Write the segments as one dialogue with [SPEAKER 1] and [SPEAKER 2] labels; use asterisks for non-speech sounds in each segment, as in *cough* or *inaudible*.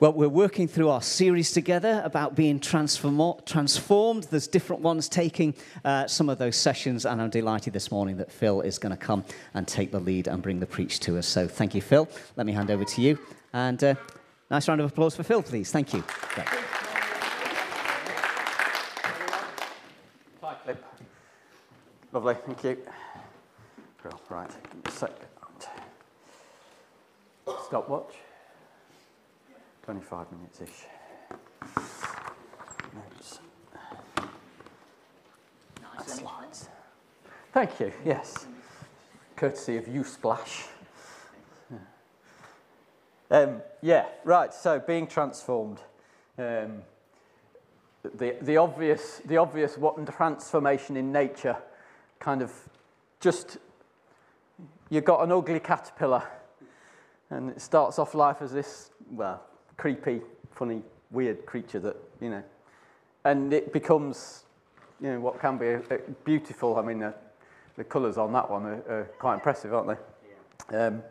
[SPEAKER 1] Well, we're working through our series together about being transform- transformed. There's different ones taking uh, some of those sessions, and I'm delighted this morning that Phil is going to come and take the lead and bring the preach to us. So thank you, Phil. Let me hand over to you. And uh, nice round of applause for Phil, please. Thank you. Great.
[SPEAKER 2] Lovely, thank you. Right. Stopwatch. 25 minutes ish. Notes. Nice slides. Thank you, yes. Courtesy of Unsplash. Um, yeah, right, so being transformed. Um, the, the, obvious, the obvious what transformation in nature kind of just, you've got an ugly caterpillar and it starts off life as this, well, creepy, funny, weird creature that, you know, and it becomes, you know, what can be a, a beautiful. I mean, uh, the colours on that one are, are, quite impressive, aren't they? Yeah. Um,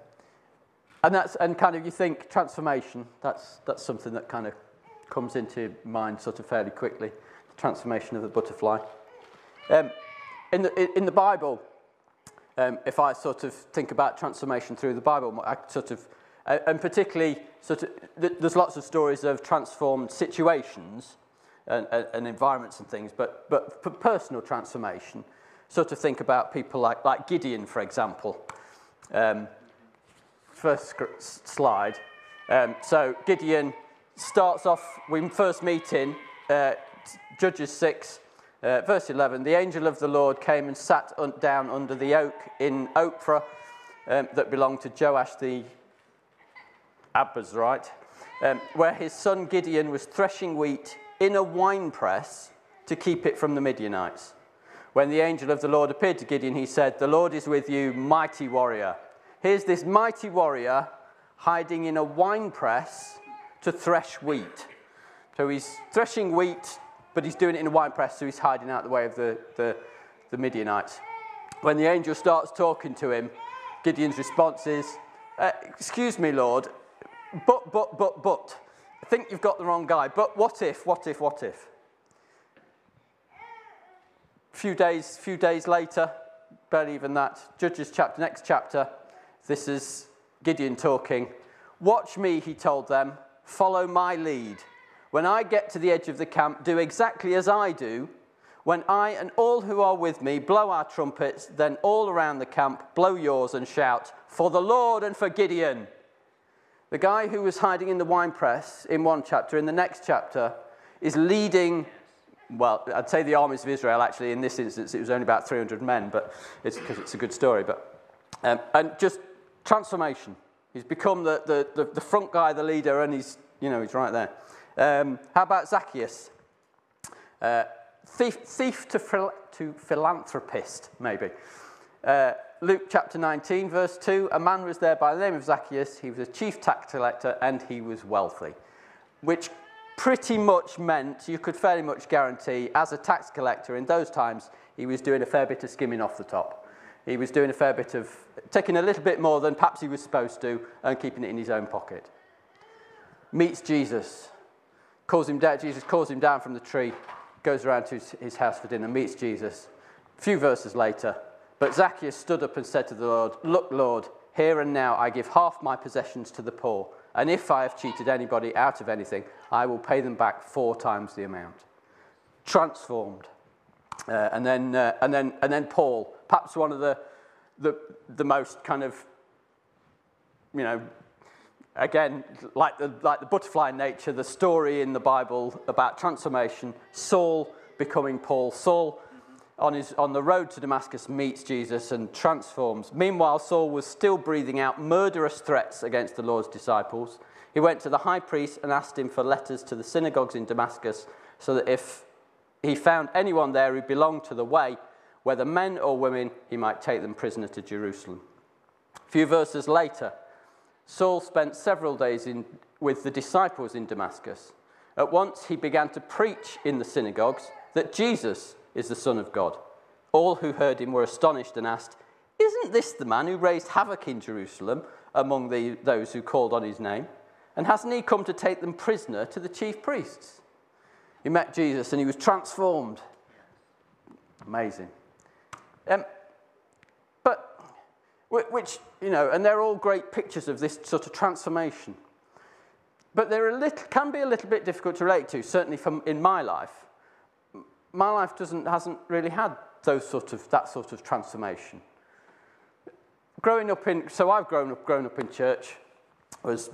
[SPEAKER 2] and that's and kind of you think transformation. That's that's something that kind of comes into mind sort of fairly quickly. The transformation of the butterfly. Um, in the in the Bible, um, if I sort of think about transformation through the Bible, I sort of uh, and particularly, sort of, th- there's lots of stories of transformed situations and, and, and environments and things, but, but for personal transformation, sort of think about people like, like Gideon, for example. Um, first slide. Um, so Gideon starts off, we first meet in uh, Judges 6, uh, verse 11. The angel of the Lord came and sat un- down under the oak in Ophrah um, that belonged to Joash the Abiezrite, right, um, where his son Gideon was threshing wheat in a winepress to keep it from the Midianites. When the angel of the Lord appeared to Gideon, he said, The Lord is with you, mighty warrior. Here's this mighty warrior hiding in a winepress to thresh wheat. So he's threshing wheat, but he's doing it in a winepress, so he's hiding out the way of the, the, the Midianites. When the angel starts talking to him, Gideon's response is, uh, Excuse me, Lord, but, but, but, but. I think you've got the wrong guy. But what if, what if, what if? A Few days, few days later, barely even that, Judges chapter, next chapter, this is Gideon talking. Watch me, he told them, follow my lead. When I get to the edge of the camp, do exactly as I do. When I and all who are with me blow our trumpets, then all around the camp blow yours and shout, For the Lord and for Gideon. The guy who was hiding in the wine press in one chapter, in the next chapter, is leading, well, I'd say the armies of Israel, actually, in this instance, it was only about 300 men, but it's because it's a good story. But, um, and just transformation. He's become the, the, the, the, front guy, the leader, and he's, you know, he's right there. Um, how about Zacchaeus? Uh, thief, thief to, phil- to philanthropist, maybe. Uh, Luke chapter 19, verse 2 a man was there by the name of Zacchaeus. He was a chief tax collector and he was wealthy, which pretty much meant you could fairly much guarantee, as a tax collector in those times, he was doing a fair bit of skimming off the top. He was doing a fair bit of taking a little bit more than perhaps he was supposed to and keeping it in his own pocket. Meets Jesus, calls him down, Jesus calls him down from the tree, goes around to his, house for dinner, meets Jesus. A few verses later, but Zacchaeus stood up and said to the Lord, Look, Lord, here and now I give half my possessions to the poor, and if I have cheated anybody out of anything, I will pay them back four times the amount. Transformed. Uh, and, then, uh, and, then, and then Paul, perhaps one of the, the, the most kind of, you know, again, like the, like the butterfly nature, the story in the Bible about transformation, Saul becoming Paul. Saul on, his, on the road to Damascus meets Jesus and transforms. Meanwhile, Saul was still breathing out murderous threats against the Lord's disciples. He went to the high priest and asked him for letters to the synagogues in Damascus so that if he found anyone there who belonged to the way, whether men or women, he might take them prisoner to Jerusalem. A few verses later, Saul spent several days in, with the disciples in Damascus. At once he began to preach in the synagogues that Jesus is the Son of God. All who heard him were astonished and asked, Isn't this the man who raised havoc in Jerusalem among the, those who called on his name? And hasn't he come to take them prisoner to the chief priests? He met Jesus and he was transformed. Amazing. Um, but, which, you know, and they're all great pictures of this sort of transformation. But they're a little, can be a little bit difficult to relate to, certainly from, in my life. My life doesn't, hasn't really had those sort of, that sort of transformation. Growing up in, so I've grown up, grown up in church, was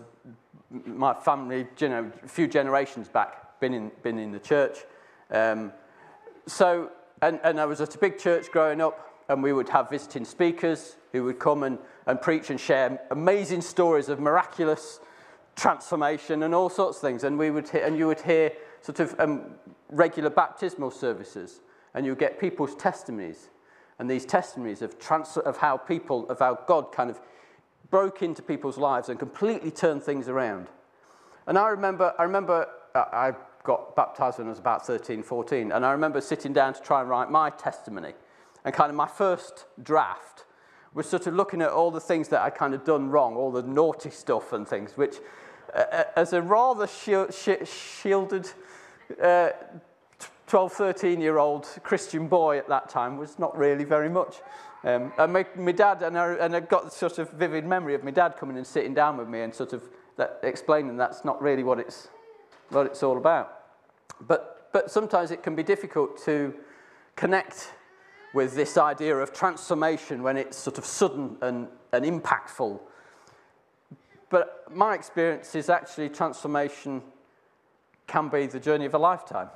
[SPEAKER 2] my family, you know, a few generations back, been in, been in the church. Um, so, and, and I was at a big church growing up, and we would have visiting speakers who would come and, and preach and share amazing stories of miraculous transformation and all sorts of things. And, we would and you would hear sort of um, regular baptismal services, and you would get people's testimonies. And these testimonies of, trans- of how people, of how God kind of broke into people's lives and completely turned things around. And I remember, I remember uh, I got baptized when I was about 13, 14, and I remember sitting down to try and write my testimony. And kind of my first draft was sort of looking at all the things that I'd kind of done wrong, all the naughty stuff and things, which, uh, uh as a rather shielded uh, 12, 13 year old Christian boy at that time, was not really very much. Um, and my, my dad, and I, and I got sort of vivid memory of my dad coming and sitting down with me and sort of that, explaining that's not really what it's, what it's all about. But, but sometimes it can be difficult to connect with this idea of transformation when it's sort of sudden and, and impactful. But my experience is actually transformation can be the journey of a lifetime,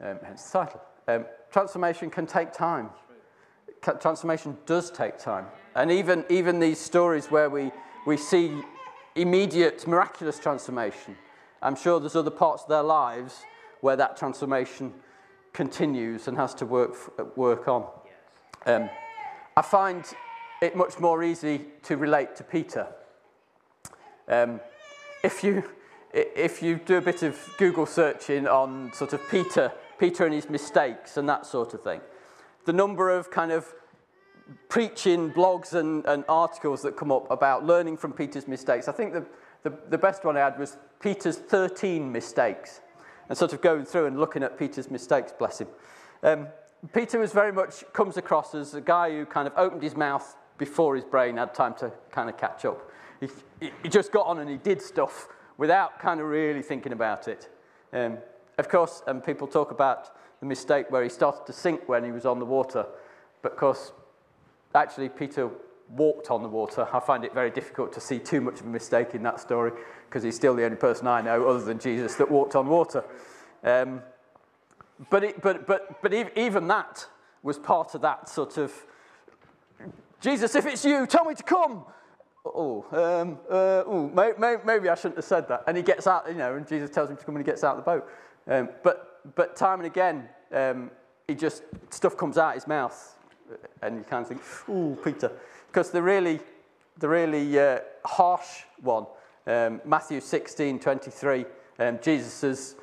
[SPEAKER 2] um, hence the title. Um, transformation can take time transformation does take time. And even, even these stories where we, we see immediate, miraculous transformation, I'm sure there's other parts of their lives where that transformation continues and has to work, work on. Um, I find it much more easy to relate to Peter. Um, if, you, if you do a bit of Google searching on sort of Peter, Peter and his mistakes and that sort of thing, the number of kind of preaching blogs and, and articles that come up about learning from Peter's mistakes. I think the, the, the best one I had was Peter's 13 mistakes, and sort of going through and looking at Peter's mistakes, bless him. Um, Peter was very much comes across as a guy who kind of opened his mouth before his brain had time to kind of catch up. He, he just got on and he did stuff without kind of really thinking about it. Um, of course, and people talk about the mistake where he started to sink when he was on the water. But of course, actually, Peter walked on the water. I find it very difficult to see too much of a mistake in that story because he's still the only person I know, other than Jesus, that walked on water. Um, but, it, but, but, but even that was part of that sort of Jesus, if it's you, tell me to come. Oh, um, uh, ooh, may, may, maybe I shouldn't have said that. And he gets out, you know, and Jesus tells him to come and he gets out of the boat. Um, but but time and again, um, he just, stuff comes out his mouth. And you kind of think, ooh, Peter. Because the really, the really uh, harsh one, um, Matthew 16, 23, um, Jesus has,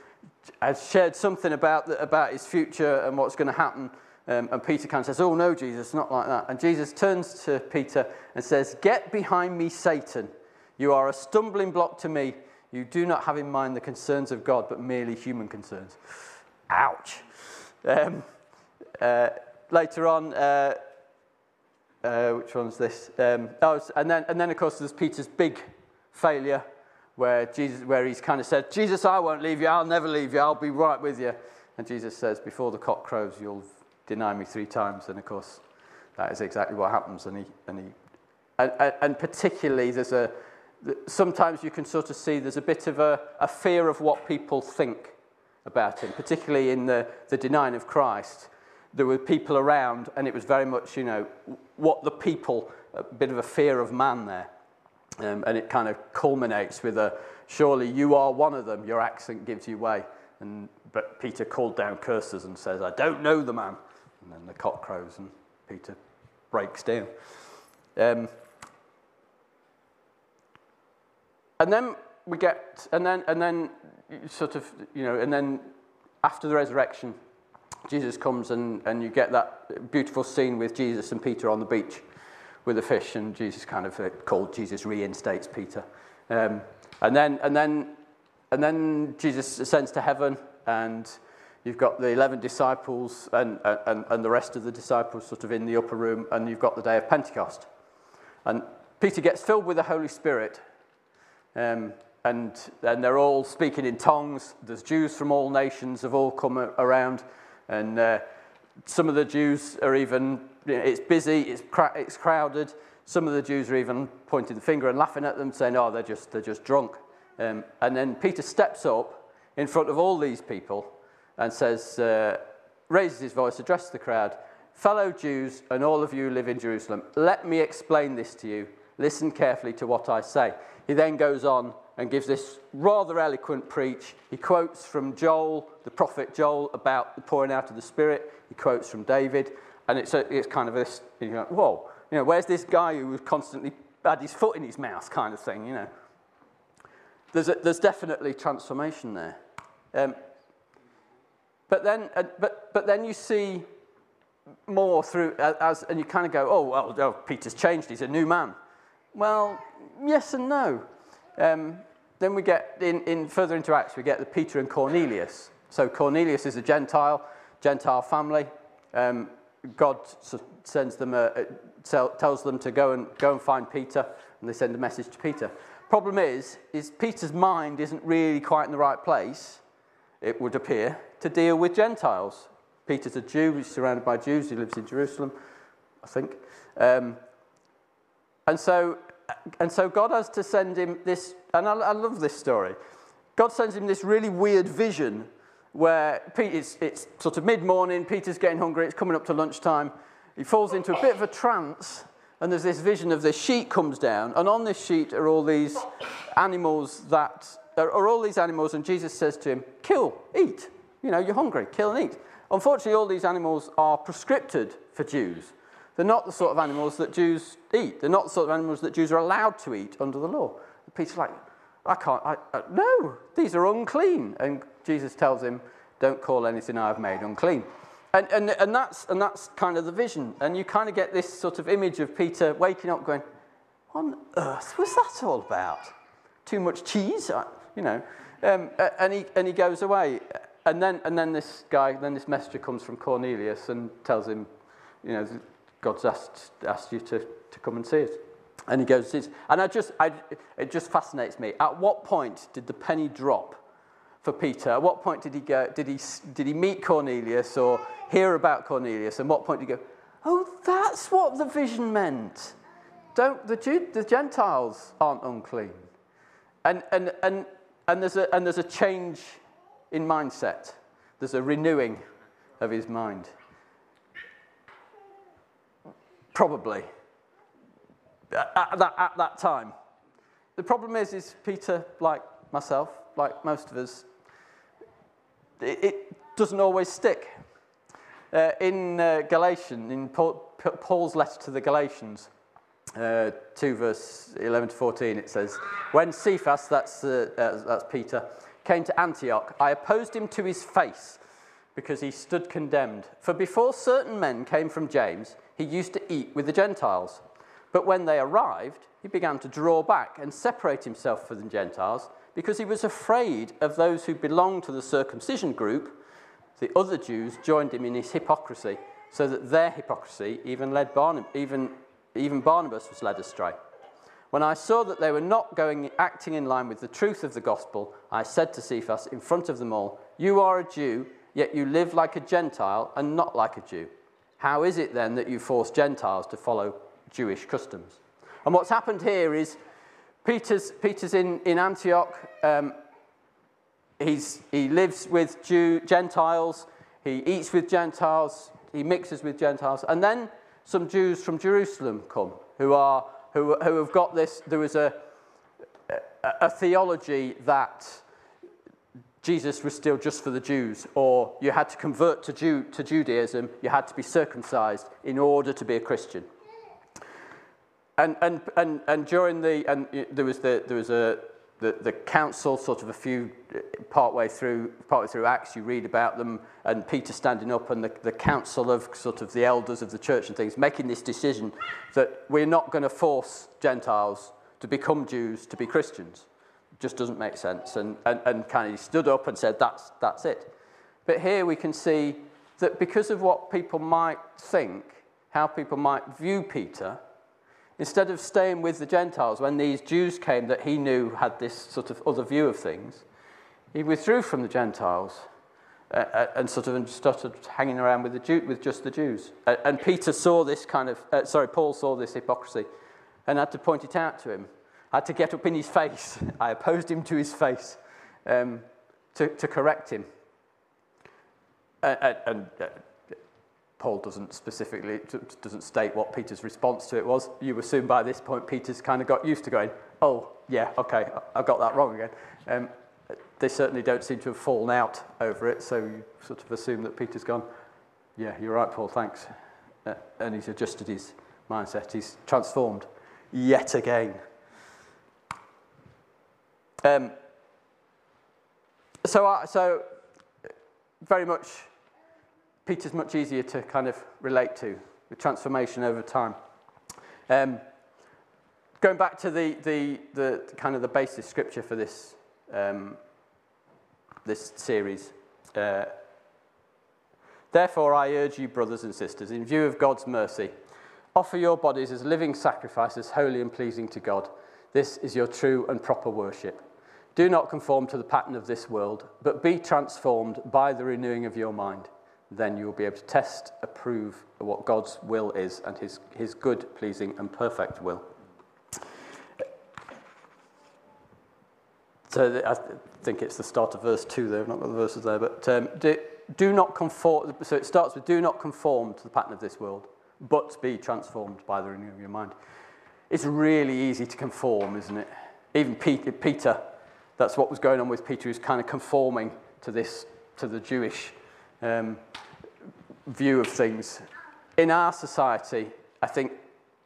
[SPEAKER 2] has shared something about, about his future and what's going to happen. Um, and Peter kind of says, Oh, no, Jesus, not like that. And Jesus turns to Peter and says, Get behind me, Satan. You are a stumbling block to me. You do not have in mind the concerns of God, but merely human concerns. Ouch. Um, uh, later on, uh, uh, which one's this? Um, oh, and, then, and then, of course, there's Peter's big failure where, Jesus, where he's kind of said, Jesus, I won't leave you. I'll never leave you. I'll be right with you. And Jesus says, Before the cock crows, you'll deny me three times. And of course, that is exactly what happens. And, he, and, he, and, and particularly, there's a, sometimes you can sort of see there's a bit of a, a fear of what people think about him, particularly in the, the denying of Christ. There were people around, and it was very much, you know, what the people, a bit of a fear of man there. Um, and it kind of culminates with a, surely you are one of them, your accent gives you away. And, but Peter called down curses and says, I don't know the man. And then the cock crows and Peter breaks down. Um, and then we get, and then, and then sort of, you know, and then after the resurrection, Jesus comes and, and you get that beautiful scene with Jesus and Peter on the beach with the fish, and Jesus kind of uh, called Jesus reinstates Peter. Um, And then, and then, and then Jesus ascends to heaven, and you've got the 11 disciples and, and, and the rest of the disciples sort of in the upper room, and you've got the day of Pentecost. And Peter gets filled with the Holy Spirit, um, and, and they're all speaking in tongues. There's Jews from all nations have all come around, and uh, some of the Jews are even, it's busy, it's, it's crowded. Some of the Jews are even pointing the finger and laughing at them, saying, oh, they're just, they're just drunk. Um, and then Peter steps up in front of all these people and says, uh, raises his voice, addresses the crowd, Fellow Jews and all of you who live in Jerusalem, let me explain this to you. Listen carefully to what I say. He then goes on and gives this rather eloquent preach. He quotes from Joel, the prophet Joel, about the pouring out of the Spirit. He quotes from David. And it's, a, it's kind of this, you know, whoa, you know, where's this guy who was constantly had his foot in his mouth kind of thing, you know? There's, a, there's definitely transformation there. Um, but, then, uh, but, but then you see more through, as, and you kind of go, oh, well, oh, Peter's changed, he's a new man. Well, yes and no. Um, then we get, in, in further into Acts, we get the Peter and Cornelius. So Cornelius is a Gentile, Gentile family. Um, God sends them a, a, tells them to go and, go and find Peter, and they send a message to Peter. Problem is, is Peter's mind isn't really quite in the right place, it would appear, to deal with Gentiles. Peter's a Jew, he's surrounded by Jews, he lives in Jerusalem, I think. Um, and so and so God has to send him this, and I, I love this story. God sends him this really weird vision where Pete, it's, it's sort of mid morning, Peter's getting hungry, it's coming up to lunchtime. He falls into a bit of a trance, and there's this vision of this sheet comes down, and on this sheet are all these animals that are all these animals, and Jesus says to him, Kill, eat. You know, you're hungry, kill and eat. Unfortunately, all these animals are prescripted for Jews. They're not the sort of animals that Jews eat. They're not the sort of animals that Jews are allowed to eat under the law. Peter's like, I can't, I, uh, no, these are unclean. And Jesus tells him, don't call anything I've made unclean. And, and, and, that's, and that's kind of the vision. And you kind of get this sort of image of Peter waking up going, what on earth was that all about? Too much cheese? You know. Um, and, he, and he goes away. And then, and then this guy, then this messenger comes from Cornelius and tells him, you know, God's asked, asked you to, to come and see it. And he goes, and I just, I, it just fascinates me. At what point did the penny drop for Peter? At what point did he go, did he, did he meet Cornelius or hear about Cornelius? And what point did he go, oh, that's what the vision meant. Don't, the, Jew, the Gentiles aren't unclean. And, and, and, and, there's a, and there's a change in mindset. There's a renewing of his mind. Probably. At that, at that time. The problem is, is Peter, like myself, like most of us, it, doesn't always stick. Uh, in uh, Galatians, in Paul, Paul's letter to the Galatians, uh, 2 verse 11 to 14, it says, When Cephas, that's, uh, that's Peter, came to Antioch, I opposed him to his face because he stood condemned. For before certain men came from James, he used to eat with the Gentiles. But when they arrived, he began to draw back and separate himself from the Gentiles because he was afraid of those who belonged to the circumcision group. The other Jews joined him in his hypocrisy, so that their hypocrisy even led Barnab- even, even Barnabas was led astray. When I saw that they were not going acting in line with the truth of the gospel, I said to Cephas in front of them all, You are a Jew, yet you live like a Gentile and not like a Jew. How is it then that you force Gentiles to follow Jewish customs? And what's happened here is Peter's, Peter's in, in Antioch. Um, he's, he lives with Jew, Gentiles. He eats with Gentiles. He mixes with Gentiles. And then some Jews from Jerusalem come who, are, who, who have got this. There was a, a, a theology that Jesus was still just for the Jews, or you had to convert to, Jew, to Judaism, you had to be circumcised in order to be a Christian. And, and, and, and during the, and there was, the, there was a, the, the council, sort of a few, uh, partway through, partway through Acts, you read about them, and Peter standing up, and the, the council of sort of the elders of the church and things, making this decision that we're not going to force Gentiles to become Jews to be Christians just doesn't make sense. And, and, and kind of stood up and said, that's, that's it. But here we can see that because of what people might think, how people might view Peter, instead of staying with the Gentiles, when these Jews came that he knew had this sort of other view of things, he withdrew from the Gentiles uh, uh and sort of started hanging around with, the Jew, with just the Jews. Uh, and Peter saw this kind of, uh, sorry, Paul saw this hypocrisy and had to point it out to him. I had to get up in his face. *laughs* I opposed him to his face um, to, to correct him. Uh, and uh, Paul doesn't specifically, doesn't state what Peter's response to it was. You assume by this point Peter's kind of got used to going, oh, yeah, okay, I got that wrong again. Um, they certainly don't seem to have fallen out over it, so you sort of assume that Peter's gone, yeah, you're right, Paul, thanks. Uh, and he's adjusted his mindset, he's transformed yet again. Um, so, uh, so, very much, Peter's much easier to kind of relate to, the transformation over time. Um, going back to the, the, the kind of the basis scripture for this, um, this series. Uh, Therefore, I urge you, brothers and sisters, in view of God's mercy, offer your bodies as living sacrifices, holy and pleasing to God. This is your true and proper worship. Do not conform to the pattern of this world, but be transformed by the renewing of your mind. Then you will be able to test, approve what God's will is and his, his good, pleasing, and perfect will. So I think it's the start of verse 2 there, I've not got the verses there, but um, do, do not conform, so it starts with do not conform to the pattern of this world, but be transformed by the renewing of your mind. It's really easy to conform, isn't it? Even Peter, Peter that's what was going on with Peter, who's kind of conforming to this, to the Jewish um, view of things. In our society, I think,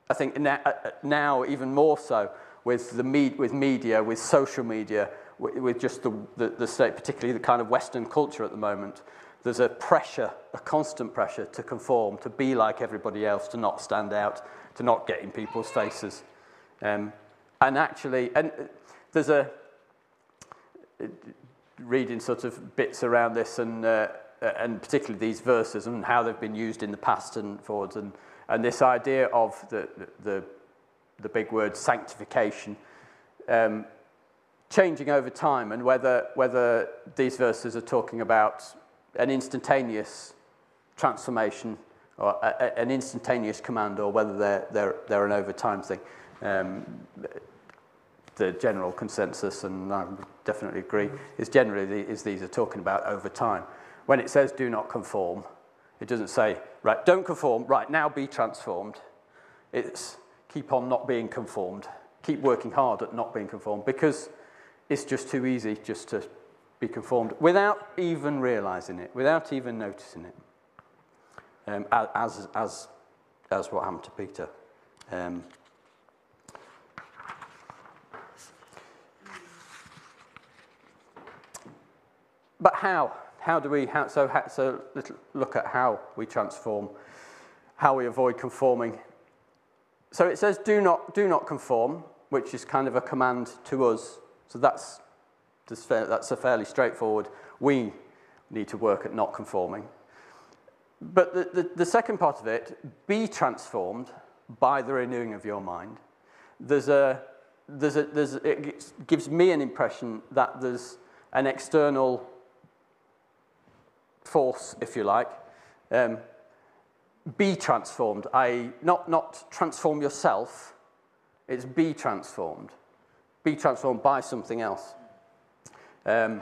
[SPEAKER 2] I think now, uh, even more so with the med- with media, with social media, with, just the, the, the state, particularly the kind of Western culture at the moment, there's a pressure, a constant pressure to conform, to be like everybody else, to not stand out, to not get in people's faces. Um, and actually, and there's a, reading sort of bits around this and, uh, and particularly these verses and how they've been used in the past and forwards and, and this idea of the, the, the big word sanctification um, changing over time and whether, whether these verses are talking about an instantaneous transformation or a, an instantaneous command or whether they're, they're, they're an over time thing. Um, the general consensus, and I definitely agree, is generally the, is these are talking about over time. When it says do not conform, it doesn't say, right, don't conform, right, now be transformed. It's keep on not being conformed. Keep working hard at not being conformed because it's just too easy just to be conformed without even realizing it, without even noticing it, um, as, as, as what happened to Peter. Um, But how? How do we, how, so, so look at how we transform, how we avoid conforming. So it says, do not, do not conform, which is kind of a command to us. So that's, that's a fairly straightforward. We need to work at not conforming. But the, the, the second part of it, be transformed by the renewing of your mind. There's a, there's a, there's, it gives me an impression that there's an external force, if you like. Um, be transformed, i.e., not, not transform yourself, it's be transformed. Be transformed by something else. Um,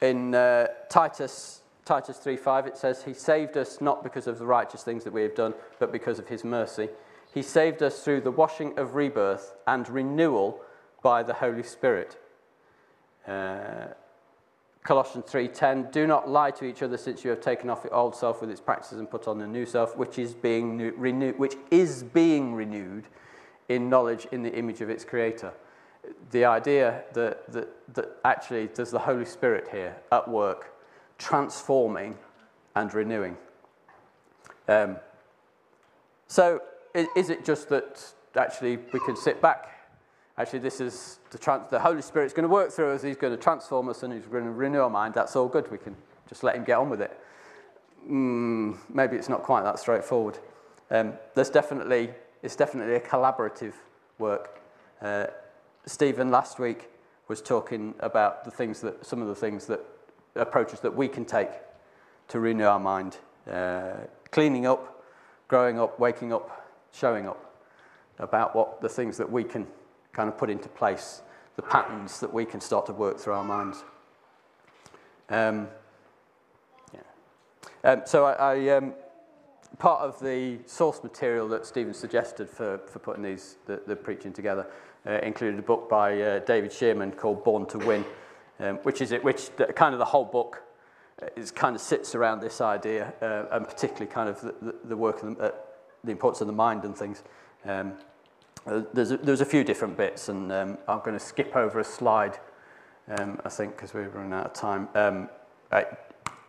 [SPEAKER 2] in uh, Titus, Titus 3.5, it says, He saved us not because of the righteous things that we have done, but because of His mercy. He saved us through the washing of rebirth and renewal by the Holy Spirit. Uh, Colossians 3:10 Do not lie to each other since you have taken off your old self with its practices and put on the new self which is being new, renewed which is being renewed in knowledge in the image of its creator. The idea that, that, that actually there's the Holy Spirit here at work transforming and renewing. Um, so is it just that actually we can sit back actually this is the, the Holy Spirit's going to work through us, He's going to transform us, and He's going to renew our mind. That's all good. We can just let Him get on with it. Mm, maybe it's not quite that straightforward. Um, there's definitely, it's definitely a collaborative work. Uh, Stephen last week was talking about the things that, some of the things that, approaches that we can take to renew our mind. Uh, cleaning up, growing up, waking up, showing up. About what the things that we can kind of put into place, the patterns that we can start to work through our minds. Um, yeah. Um, so I, I um, part of the source material that Stephen suggested for, for putting these the, the preaching together uh, included a book by uh, David Shearman called Born to Win, um, which is it, which the, kind of the whole book uh, is kind of sits around this idea, uh, and particularly kind of the, the, the work of the, uh, the importance of the mind and things. Um, uh, there's, a, there's a few different bits, and um, I'm going to skip over a slide, um, I think, because we're running out of time. Um,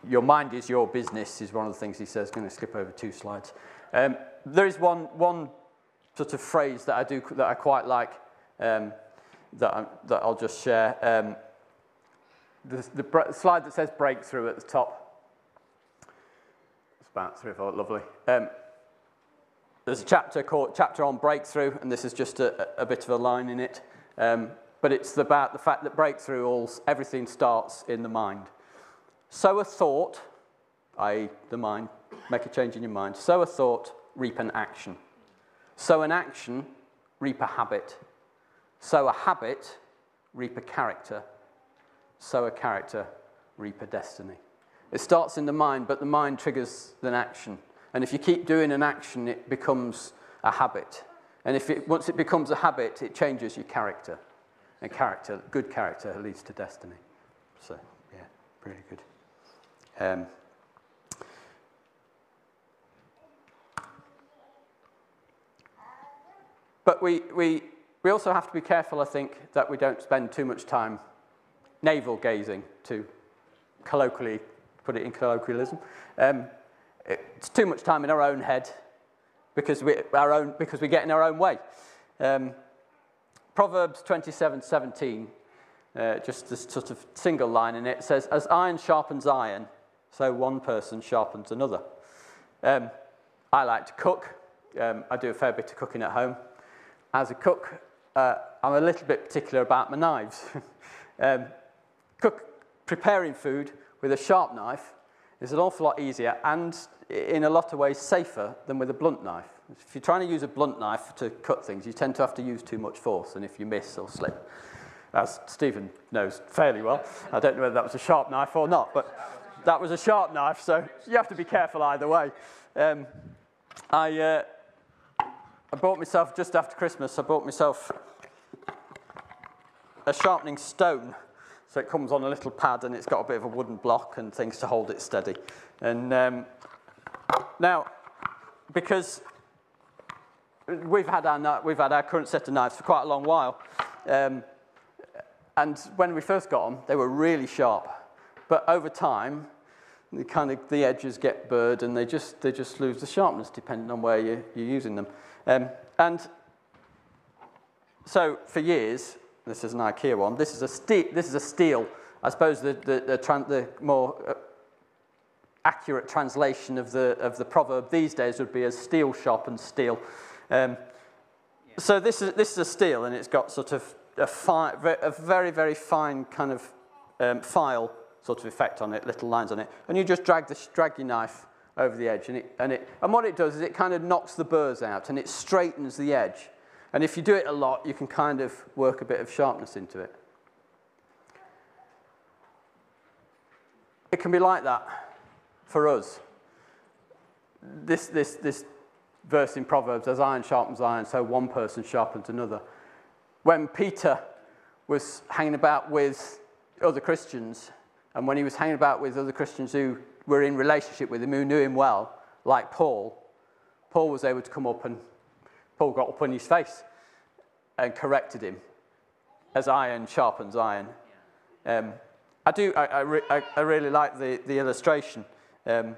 [SPEAKER 2] your mind is your business is one of the things he says. Going to skip over two slides. Um, there is one, one sort of phrase that I do that I quite like um, that, i that I'll just share. Um, the, the slide that says breakthrough at the top. It's about three or four, lovely. There's a chapter called chapter on breakthrough, and this is just a, a bit of a line in it. Um, but it's about the fact that breakthrough, all, everything starts in the mind. Sow a thought, i.e., the mind, make a change in your mind. Sow a thought, reap an action. Sow an action, reap a habit. Sow a habit, reap a character. Sow a character, reap a destiny. It starts in the mind, but the mind triggers an action. And if you keep doing an action, it becomes a habit. And if it, once it becomes a habit, it changes your character. And character, good character, leads to destiny. So, yeah, pretty good. Um, but we, we, we also have to be careful, I think, that we don't spend too much time navel gazing, to colloquially put it in colloquialism. Um, it's too much time in our own head because we, our own, because we get in our own way. Um, Proverbs 27 17, uh, just this sort of single line in it, says, As iron sharpens iron, so one person sharpens another. Um, I like to cook. Um, I do a fair bit of cooking at home. As a cook, uh, I'm a little bit particular about my knives. *laughs* um, cook, preparing food with a sharp knife is an awful lot easier and, in a lot of ways, safer than with a blunt knife. If you're trying to use a blunt knife to cut things, you tend to have to use too much force, and if you miss or slip, as Stephen knows fairly well, I don't know whether that was a sharp knife or not, but that was a sharp knife, so you have to be careful either way. Um, I, uh, I bought myself, just after Christmas, I bought myself a sharpening stone. So it comes on a little pad and it's got a bit of a wooden block and things to hold it steady. And um, now, because we've had, our, we've had our current set of knives for quite a long while, um, and when we first got them, they were really sharp. But over time, the kind of the edges get burred and they just they just lose the sharpness depending on where you, you're using them. Um, and so for years, this is an IKEA one. This is a steel. This is a steel. I suppose the the, the, the more uh, accurate translation of the of the proverb these days would be as steel shop and steel. Um, so this is this is a steel, and it's got sort of a, a very very fine kind of um, file sort of effect on it, little lines on it, and you just drag the drag your knife over the edge, and it and it and what it does is it kind of knocks the burrs out, and it straightens the edge. And if you do it a lot, you can kind of work a bit of sharpness into it. It can be like that for us. This, this, this verse in Proverbs, as iron sharpens iron, so one person sharpens another. When Peter was hanging about with other Christians, and when he was hanging about with other Christians who were in relationship with him, who knew him well, like Paul, Paul was able to come up and Paul got up on his face and corrected him as iron sharpens iron. Um, I do, I, I, re, I, I, really like the, the illustration um,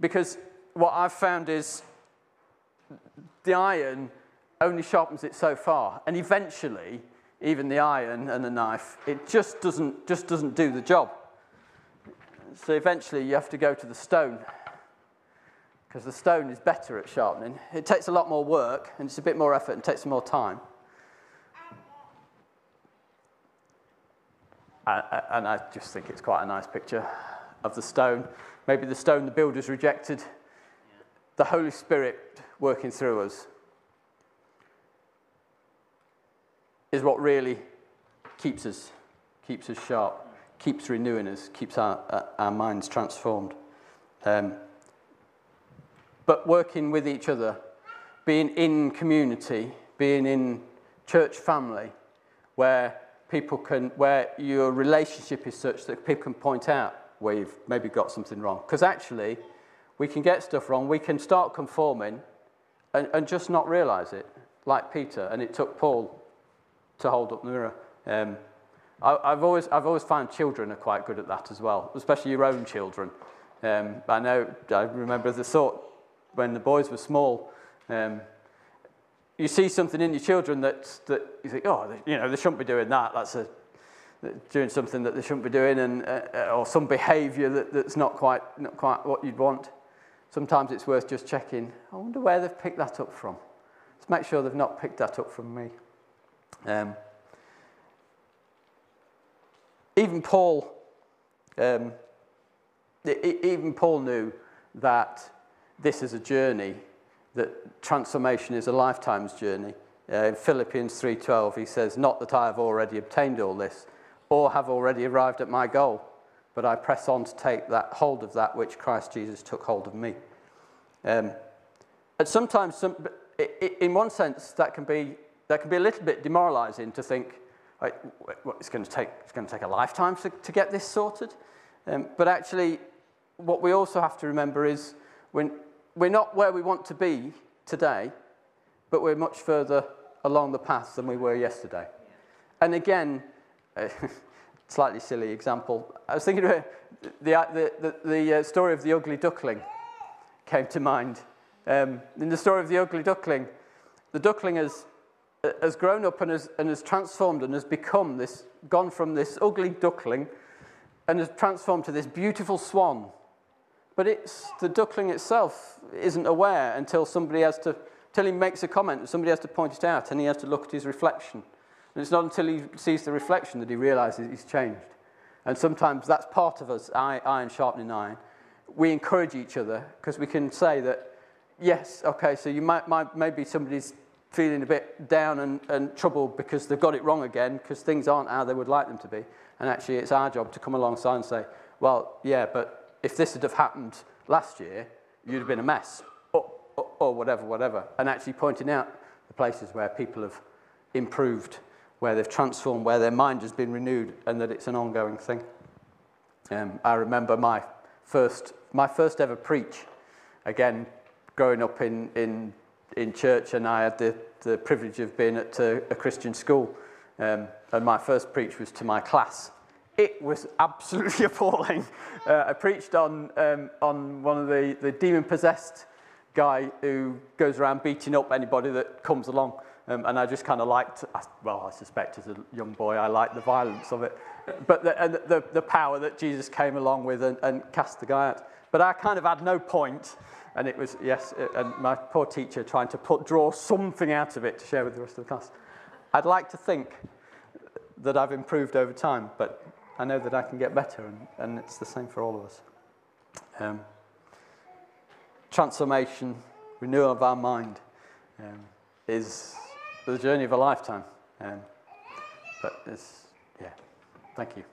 [SPEAKER 2] because what I've found is the iron only sharpens it so far. And eventually, even the iron and the knife, it just doesn't, just doesn't do the job. So eventually, you have to go to the stone because the stone is better at sharpening. It takes a lot more work and it's a bit more effort and takes more time. And I just think it's quite a nice picture of the stone. Maybe the stone the builders rejected, the Holy Spirit working through us is what really keeps us, keeps us sharp, keeps renewing us, keeps our, our minds transformed. Um, but working with each other, being in community, being in church family, where people can, where your relationship is such that people can point out where you've maybe got something wrong. Because actually, we can get stuff wrong, we can start conforming and, and just not realize it, like Peter, and it took Paul to hold up the mirror. Um, I, have always, I've always found children are quite good at that as well, especially your own children. Um, I know, I remember the thought when the boys were small, um, you see something in your children that, that you think, oh, they, you know, they shouldn't be doing that. That's a, doing something that they shouldn't be doing, and, uh, or some behaviour that, that's not quite, not quite what you'd want. Sometimes it's worth just checking, I wonder where they've picked that up from. Let's make sure they've not picked that up from me. Um, even Paul, um, even Paul knew that this is a journey, that transformation is a lifetime's journey. Uh, in Philippians 3:12, he says, "Not that I have already obtained all this, or have already arrived at my goal, but I press on to take that hold of that which Christ Jesus took hold of me." Um, and sometimes, some, in one sense, that can be that can be a little bit demoralising to think like, it's going to take it's going to take a lifetime to, to get this sorted. Um, but actually, what we also have to remember is when we're not where we want to be today, but we're much further along the path than we were yesterday. And again, uh, *laughs* slightly silly example. I was thinking about the, the, the, the uh, story of the ugly duckling came to mind. Um, in the story of the ugly duckling, the duckling has, has grown up and has, and has transformed and has become this, gone from this ugly duckling and has transformed to this beautiful swan but it's, the duckling itself isn't aware until somebody has to, until he makes a comment, somebody has to point it out, and he has to look at his reflection. And it's not until he sees the reflection that he realizes he's changed. And sometimes that's part of us, iron sharpening iron. We encourage each other because we can say that, yes, okay, so you might, might maybe somebody's feeling a bit down and, and troubled because they've got it wrong again because things aren't how they would like them to be. And actually, it's our job to come alongside and say, well, yeah, but if this had have happened last year, you'd have been a mess, or, or, or whatever, whatever. And actually pointing out the places where people have improved, where they've transformed, where their mind has been renewed, and that it's an ongoing thing. Um, I remember my first, my first ever preach, again, growing up in, in, in church, and I had the, the privilege of being at a, a Christian school. Um, and my first preach was to my class. It was absolutely *laughs* appalling. Uh, I preached on, um, on one of the, the demon possessed guy who goes around beating up anybody that comes along. Um, and I just kind of liked, well, I suspect as a young boy, I liked the violence of it. But the, the, the power that Jesus came along with and, and cast the guy out. But I kind of had no point. and it was, yes, and my poor teacher trying to put, draw something out of it to share with the rest of the class. I'd like to think that I've improved over time, but I know that I can get better, and, and it's the same for all of us. Um, transformation, renewal of our mind um, is the journey of a lifetime. Um, but it's, yeah, thank you.